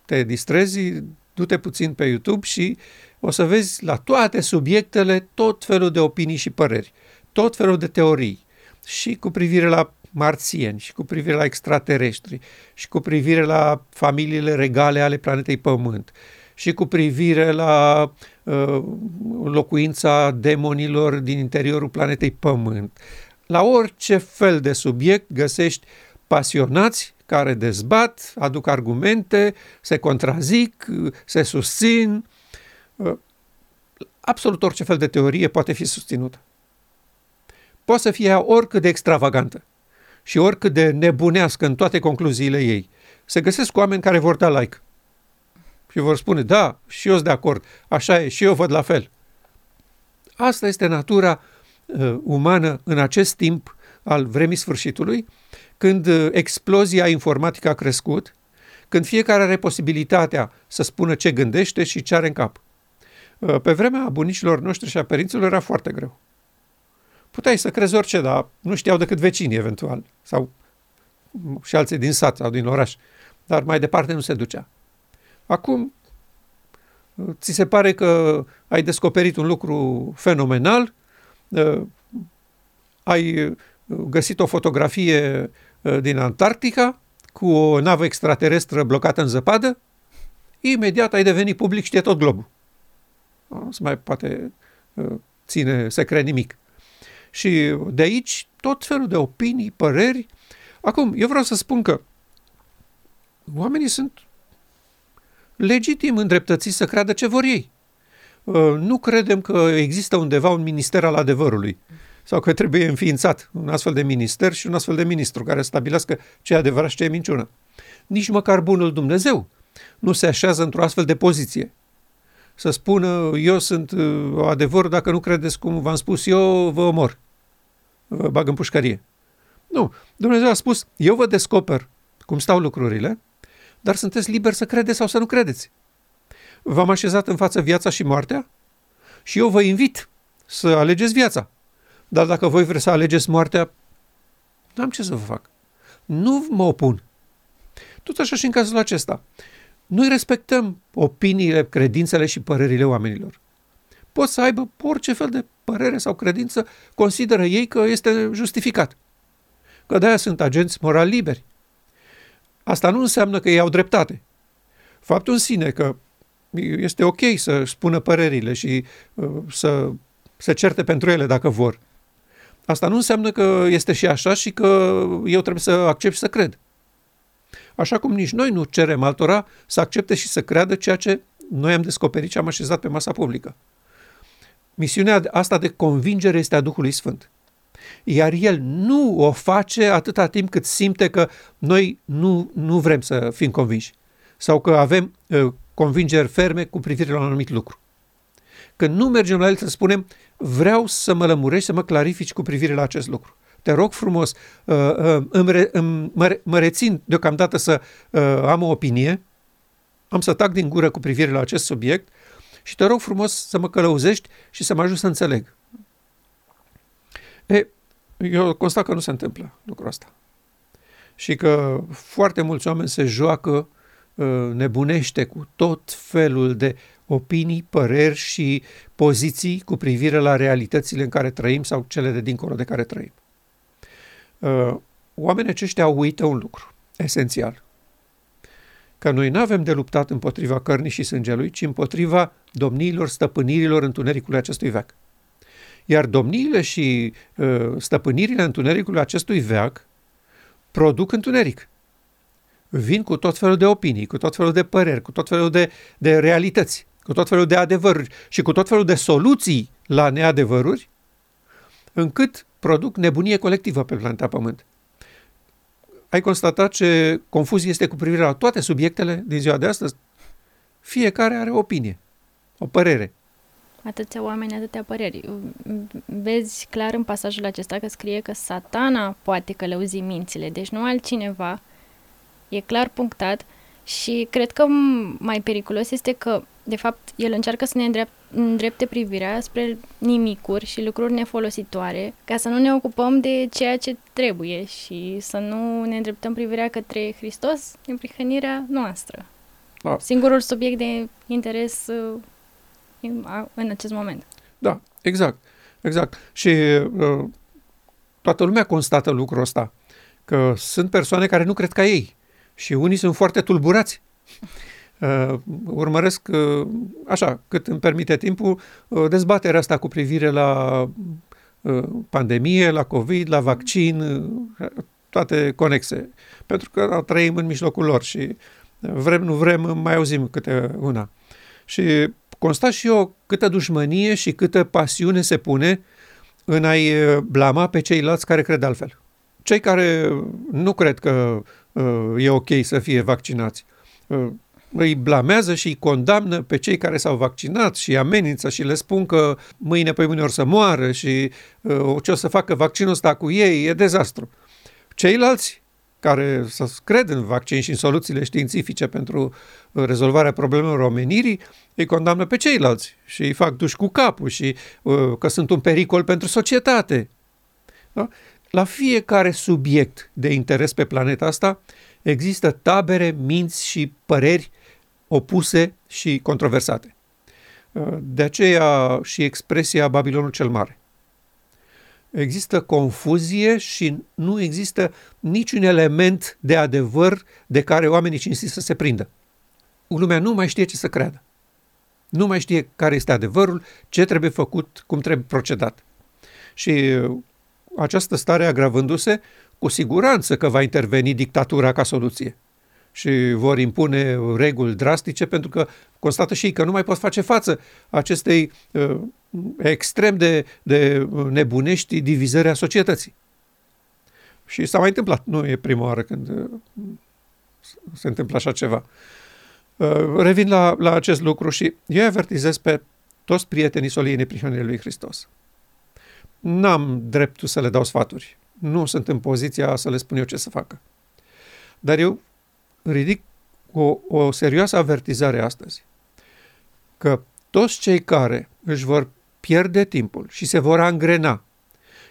Speaker 2: te distrezi, du-te puțin pe YouTube și o să vezi la toate subiectele tot felul de opinii și păreri, tot felul de teorii și cu privire la marțieni și cu privire la extraterestri și cu privire la familiile regale ale planetei Pământ și cu privire la uh, locuința demonilor din interiorul planetei Pământ la orice fel de subiect găsești pasionați care dezbat, aduc argumente, se contrazic, se susțin. Absolut orice fel de teorie poate fi susținută. Poate să fie oricât de extravagantă și oricât de nebunească în toate concluziile ei. Se găsesc oameni care vor da like și vor spune, da, și eu sunt de acord, așa e, și eu văd la fel. Asta este natura uh, umană în acest timp al vremii sfârșitului, când uh, explozia informatică a crescut, când fiecare are posibilitatea să spună ce gândește și ce are în cap. Uh, pe vremea bunicilor noștri și a părinților era foarte greu. Puteai să crezi orice, dar nu știau decât vecinii eventual, sau și alții din sat sau din oraș, dar mai departe nu se ducea. Acum, uh, ți se pare că ai descoperit un lucru fenomenal, Uh, ai uh, găsit o fotografie uh, din Antarctica cu o navă extraterestră blocată în zăpadă, imediat ai devenit public, știe tot globul. Nu se mai poate ține secret nimic. Și de aici tot felul de opinii, păreri. Acum, eu vreau să spun că oamenii sunt legitim îndreptățiți să creadă ce vor ei. Uh, nu credem că există undeva un minister al adevărului sau că trebuie înființat un astfel de minister și un astfel de ministru care stabilească ce e adevărat și ce e minciună. Nici măcar bunul Dumnezeu nu se așează într-o astfel de poziție. Să spună, eu sunt uh, adevăr, dacă nu credeți cum v-am spus eu, vă omor. Vă bag în pușcărie. Nu, Dumnezeu a spus, eu vă descoper cum stau lucrurile, dar sunteți liberi să credeți sau să nu credeți v-am așezat în față viața și moartea și eu vă invit să alegeți viața. Dar dacă voi vreți să alegeți moartea, n-am ce să vă fac. Nu mă opun. Tot așa și în cazul acesta. Noi respectăm opiniile, credințele și părerile oamenilor. Pot să aibă orice fel de părere sau credință, consideră ei că este justificat. Că de-aia sunt agenți moral liberi. Asta nu înseamnă că ei au dreptate. Faptul în sine că este ok să spună părerile și uh, să se certe pentru ele dacă vor. Asta nu înseamnă că este și așa și că eu trebuie să accept și să cred. Așa cum nici noi nu cerem altora să accepte și să creadă ceea ce noi am descoperit și am așezat pe masa publică. Misiunea asta de convingere este a Duhului Sfânt. iar el nu o face atâta timp cât simte că noi nu, nu vrem să fim convinși sau că avem uh, convingeri ferme cu privire la un anumit lucru. Când nu mergem la el să spunem, vreau să mă lămurești, să mă clarifici cu privire la acest lucru. Te rog frumos, uh, uh, îmi re, îmi, mă, mă rețin deocamdată să uh, am o opinie, am să tac din gură cu privire la acest subiect și te rog frumos să mă călăuzești și să mă ajut să înțeleg. E, eu constat că nu se întâmplă lucrul ăsta. Și că foarte mulți oameni se joacă uh, nebunește cu tot felul de opinii, păreri și poziții cu privire la realitățile în care trăim sau cele de dincolo de care trăim. Uh, oamenii aceștia uită un lucru esențial. Că noi nu avem de luptat împotriva cărnii și sângelui, ci împotriva domniilor, stăpânirilor întunericului acestui veac. Iar domniile și uh, stăpânirile întunericului acestui veac produc întuneric. Vin cu tot felul de opinii, cu tot felul de păreri, cu tot felul de, de realități, cu tot felul de adevăruri și cu tot felul de soluții la neadevăruri, încât produc nebunie colectivă pe planeta Pământ. Ai constatat ce confuzie este cu privire la toate subiectele din ziua de astăzi? Fiecare are o opinie, o părere
Speaker 1: atâția oameni, atâtea păreri. Vezi clar în pasajul acesta că scrie că satana poate călăuzi mințile, deci nu altcineva. E clar punctat și cred că mai periculos este că, de fapt, el încearcă să ne îndrept, îndrepte privirea spre nimicuri și lucruri nefolositoare, ca să nu ne ocupăm de ceea ce trebuie și să nu ne îndreptăm privirea către Hristos, prihănirea noastră. Da. Singurul subiect de interes uh, în acest moment.
Speaker 2: Da, exact. Exact. Și uh, toată lumea constată lucrul ăsta, că sunt persoane care nu cred ca ei și unii sunt foarte tulburați. Uh, urmăresc, uh, așa, cât îmi permite timpul, uh, dezbaterea asta cu privire la uh, pandemie, la COVID, la vaccin, uh, toate conexe. Pentru că trăim în mijlocul lor și vrem, nu vrem, mai auzim câte una. Și constat și eu câtă dușmănie și câtă pasiune se pune în a-i blama pe ceilalți care cred altfel. Cei care nu cred că uh, e ok să fie vaccinați, uh, îi blamează și îi condamnă pe cei care s-au vaccinat și amenință și le spun că mâine pe mâine or să moară și uh, ce o să facă vaccinul ăsta cu ei e dezastru. Ceilalți care să cred în vaccin și în soluțiile științifice pentru uh, rezolvarea problemelor omenirii, îi condamnă pe ceilalți și îi fac duși cu capul și uh, că sunt un pericol pentru societate. Da? La fiecare subiect de interes pe planeta asta există tabere, minți și păreri opuse și controversate. Uh, de aceea și expresia Babilonul cel Mare există confuzie și nu există niciun element de adevăr de care oamenii cinstiți să se prindă. Lumea nu mai știe ce să creadă. Nu mai știe care este adevărul, ce trebuie făcut, cum trebuie procedat. Și uh, această stare agravându-se, cu siguranță că va interveni dictatura ca soluție și vor impune reguli drastice pentru că constată și ei că nu mai pot face față acestei uh, extrem de, de nebunești divizări a societății. Și s-a mai întâmplat, nu e prima oară când uh, se întâmplă așa ceva. Uh, revin la, la acest lucru și eu avertizez pe toți prietenii soliei neprihănirii lui Hristos. N-am dreptul să le dau sfaturi. Nu sunt în poziția să le spun eu ce să facă. Dar eu ridic o, o serioasă avertizare astăzi că toți cei care își vor pierde timpul și se vor angrena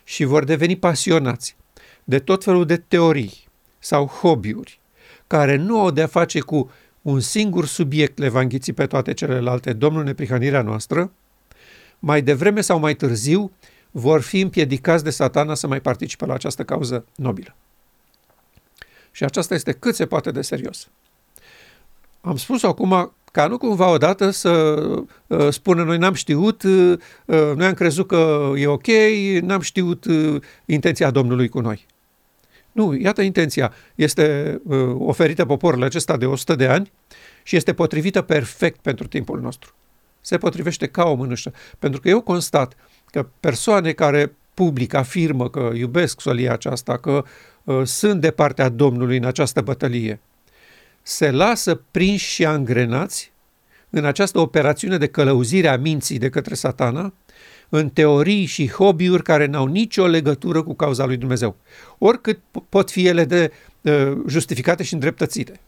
Speaker 2: și vor deveni pasionați de tot felul de teorii sau hobby-uri care nu au de-a face cu un singur subiect le va înghiți pe toate celelalte, Domnul neprihănirea noastră, mai devreme sau mai târziu vor fi împiedicați de satana să mai participe la această cauză nobilă. Și aceasta este cât se poate de serios. Am spus acum ca nu cumva odată să uh, spună noi n-am știut, uh, uh, noi am crezut că e ok, n-am știut uh, intenția Domnului cu noi. Nu, iată intenția. Este uh, oferită poporul acesta de 100 de ani și este potrivită perfect pentru timpul nostru. Se potrivește ca o mânușă. Pentru că eu constat că persoane care public afirmă că iubesc solia aceasta, că uh, sunt de partea Domnului în această bătălie, se lasă prinși și angrenați în această operațiune de călăuzire a minții de către satana, în teorii și hobby-uri care n-au nicio legătură cu cauza lui Dumnezeu, oricât pot fi ele de uh, justificate și îndreptățite.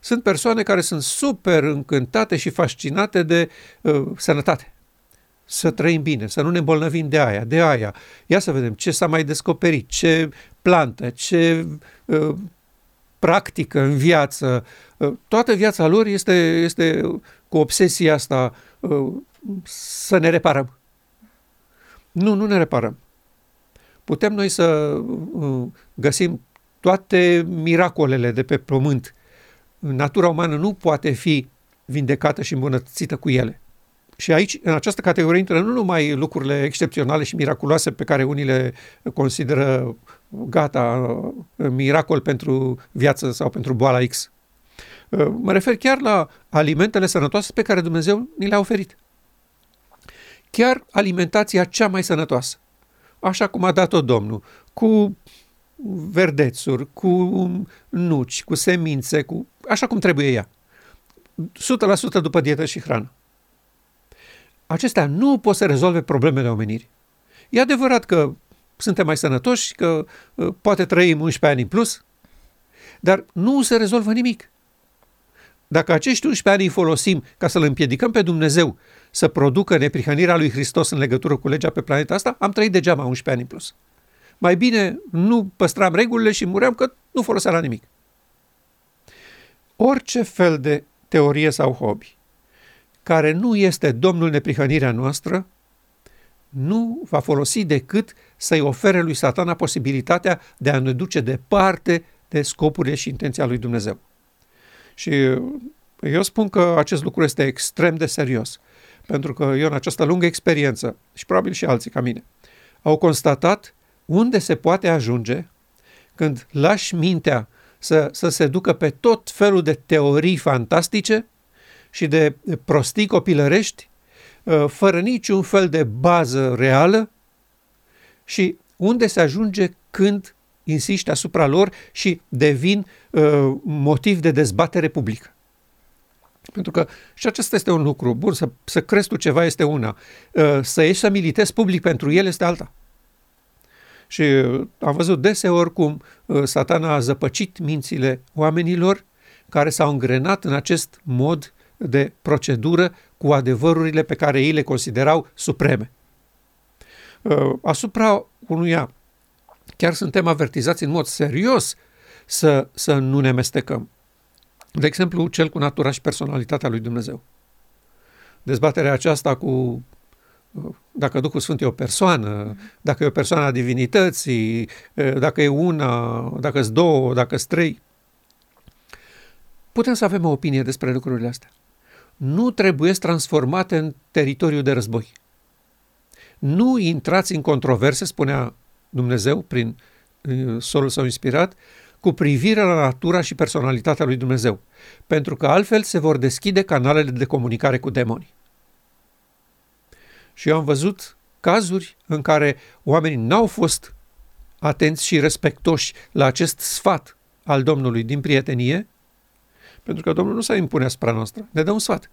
Speaker 2: Sunt persoane care sunt super încântate și fascinate de uh, sănătate. Să trăim bine, să nu ne îmbolnăvim de aia, de aia. Ia să vedem ce s-a mai descoperit, ce plantă, ce uh, practică în viață. Uh, toată viața lor este, este cu obsesia asta uh, să ne reparăm. Nu, nu ne reparăm. Putem noi să uh, găsim toate miracolele de pe pământ. Natura umană nu poate fi vindecată și îmbunătățită cu ele. Și aici, în această categorie, intră nu numai lucrurile excepționale și miraculoase pe care unii le consideră gata, miracol pentru viață sau pentru boala X. Mă refer chiar la alimentele sănătoase pe care Dumnezeu ni le-a oferit. Chiar alimentația cea mai sănătoasă, așa cum a dat-o Domnul, cu verdețuri, cu nuci, cu semințe, cu așa cum trebuie ea. 100% după dietă și hrană. Acestea nu pot să rezolve problemele omenirii. E adevărat că suntem mai sănătoși, că uh, poate trăim 11 ani în plus, dar nu se rezolvă nimic. Dacă acești 11 ani îi folosim ca să-L împiedicăm pe Dumnezeu să producă neprihănirea lui Hristos în legătură cu legea pe planeta asta, am trăit degeaba 11 ani în plus. Mai bine nu păstram regulile și muream că nu folosea la nimic. Orice fel de teorie sau hobby care nu este Domnul neprihănirea noastră, nu va folosi decât să-i ofere lui satana posibilitatea de a ne duce departe de scopurile și intenția lui Dumnezeu. Și eu spun că acest lucru este extrem de serios, pentru că eu în această lungă experiență, și probabil și alții ca mine, au constatat unde se poate ajunge când lași mintea să, să se ducă pe tot felul de teorii fantastice și de prostii copilărești, uh, fără niciun fel de bază reală și unde se ajunge când insiști asupra lor și devin uh, motiv de dezbatere publică. Pentru că și acesta este un lucru bun, să, să crezi tu ceva este una, uh, să ieși să militezi public pentru el este alta. Și am văzut deseori cum satana a zăpăcit mințile oamenilor care s-au îngrenat în acest mod de procedură cu adevărurile pe care ei le considerau supreme. Uh, asupra unuia chiar suntem avertizați în mod serios să, să nu ne mestecăm. De exemplu, cel cu natura și personalitatea lui Dumnezeu. Dezbaterea aceasta cu uh, dacă Duhul Sfânt e o persoană, dacă e o persoană a divinității, uh, dacă e una, dacă sunt două, dacă sunt trei. Putem să avem o opinie despre lucrurile astea nu trebuie transformate în teritoriu de război. Nu intrați în controverse, spunea Dumnezeu prin uh, solul său inspirat, cu privire la natura și personalitatea lui Dumnezeu, pentru că altfel se vor deschide canalele de comunicare cu demonii. Și eu am văzut cazuri în care oamenii n-au fost atenți și respectoși la acest sfat al Domnului din prietenie pentru că Domnul nu s-a impune asupra noastră. Ne dă un sfat.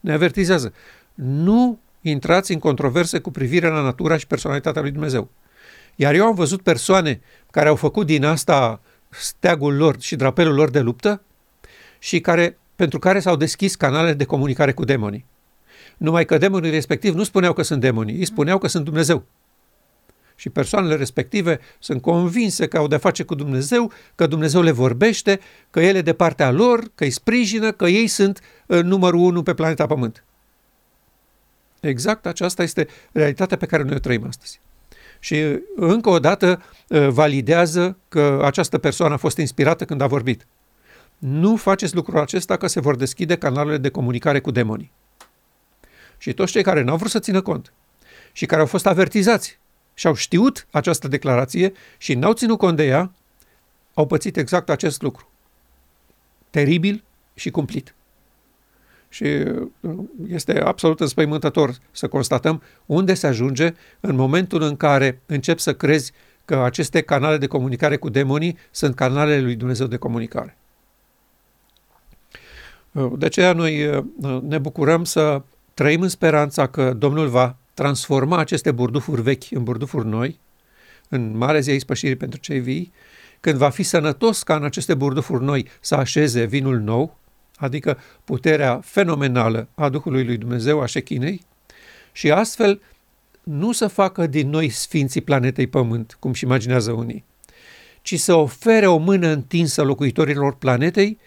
Speaker 2: Ne avertizează. Nu intrați în controverse cu privire la natura și personalitatea lui Dumnezeu. Iar eu am văzut persoane care au făcut din asta steagul lor și drapelul lor de luptă și care, pentru care s-au deschis canale de comunicare cu demonii. Numai că demonii respectiv nu spuneau că sunt demonii, ei spuneau că sunt Dumnezeu și persoanele respective sunt convinse că au de face cu Dumnezeu, că Dumnezeu le vorbește, că El e de partea lor, că îi sprijină, că ei sunt uh, numărul unu pe planeta Pământ. Exact aceasta este realitatea pe care noi o trăim astăzi. Și uh, încă o dată uh, validează că această persoană a fost inspirată când a vorbit. Nu faceți lucrul acesta că se vor deschide canalele de comunicare cu demonii. Și toți cei care n-au vrut să țină cont și care au fost avertizați și au știut această declarație și n-au ținut cont de ea, au pățit exact acest lucru. Teribil și cumplit. Și uh, este absolut înspăimântător să constatăm unde se ajunge în momentul în care începi să crezi că aceste canale de comunicare cu demonii sunt canalele lui Dumnezeu de comunicare. Uh, de aceea noi uh, ne bucurăm să trăim în speranța că Domnul va transforma aceste burdufuri vechi în burdufuri noi, în mare zi a ispășirii pentru cei vii, când va fi sănătos ca în aceste burdufuri noi să așeze vinul nou, adică puterea fenomenală a Duhului lui Dumnezeu, a șechinei, și astfel nu să facă din noi sfinții planetei Pământ, cum și imaginează unii, ci să ofere o mână întinsă locuitorilor planetei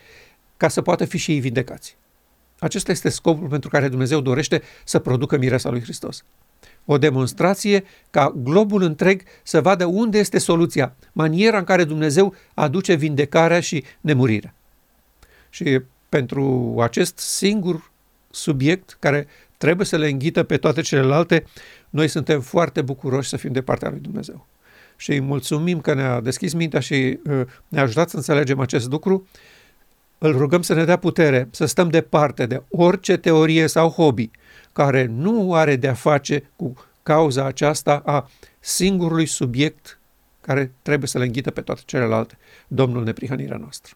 Speaker 2: ca să poată fi și ei vindecați. Acesta este scopul pentru care Dumnezeu dorește să producă mireasa lui Hristos. O demonstrație ca globul întreg să vadă unde este soluția, maniera în care Dumnezeu aduce vindecarea și nemurirea. Și pentru acest singur subiect care trebuie să le înghită pe toate celelalte, noi suntem foarte bucuroși să fim de partea lui Dumnezeu. Și îi mulțumim că ne-a deschis mintea și uh, ne-a ajutat să înțelegem acest lucru. Îl rugăm să ne dea putere să stăm departe de orice teorie sau hobby care nu are de-a face cu cauza aceasta a singurului subiect care trebuie să le înghită pe toate celelalte, Domnul neprihănirea noastră.